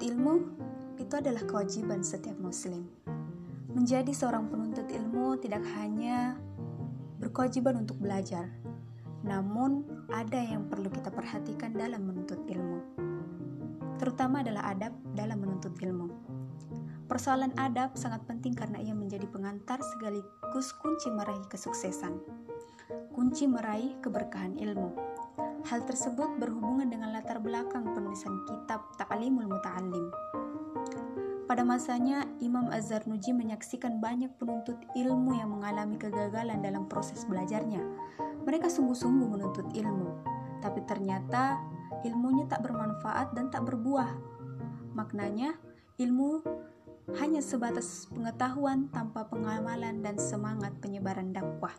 ilmu itu adalah kewajiban setiap muslim. Menjadi seorang penuntut ilmu tidak hanya berkewajiban untuk belajar, namun ada yang perlu kita perhatikan dalam menuntut ilmu. Terutama adalah adab dalam menuntut ilmu. Persoalan adab sangat penting karena ia menjadi pengantar sekaligus kunci meraih kesuksesan. Kunci meraih keberkahan ilmu. Hal tersebut berhubungan dengan latar belakang penulisan kitab Ta'limul Muta'allim. Pada masanya, Imam Az-Zarnuji menyaksikan banyak penuntut ilmu yang mengalami kegagalan dalam proses belajarnya. Mereka sungguh-sungguh menuntut ilmu, tapi ternyata ilmunya tak bermanfaat dan tak berbuah. Maknanya, ilmu hanya sebatas pengetahuan tanpa pengamalan dan semangat penyebaran dakwah.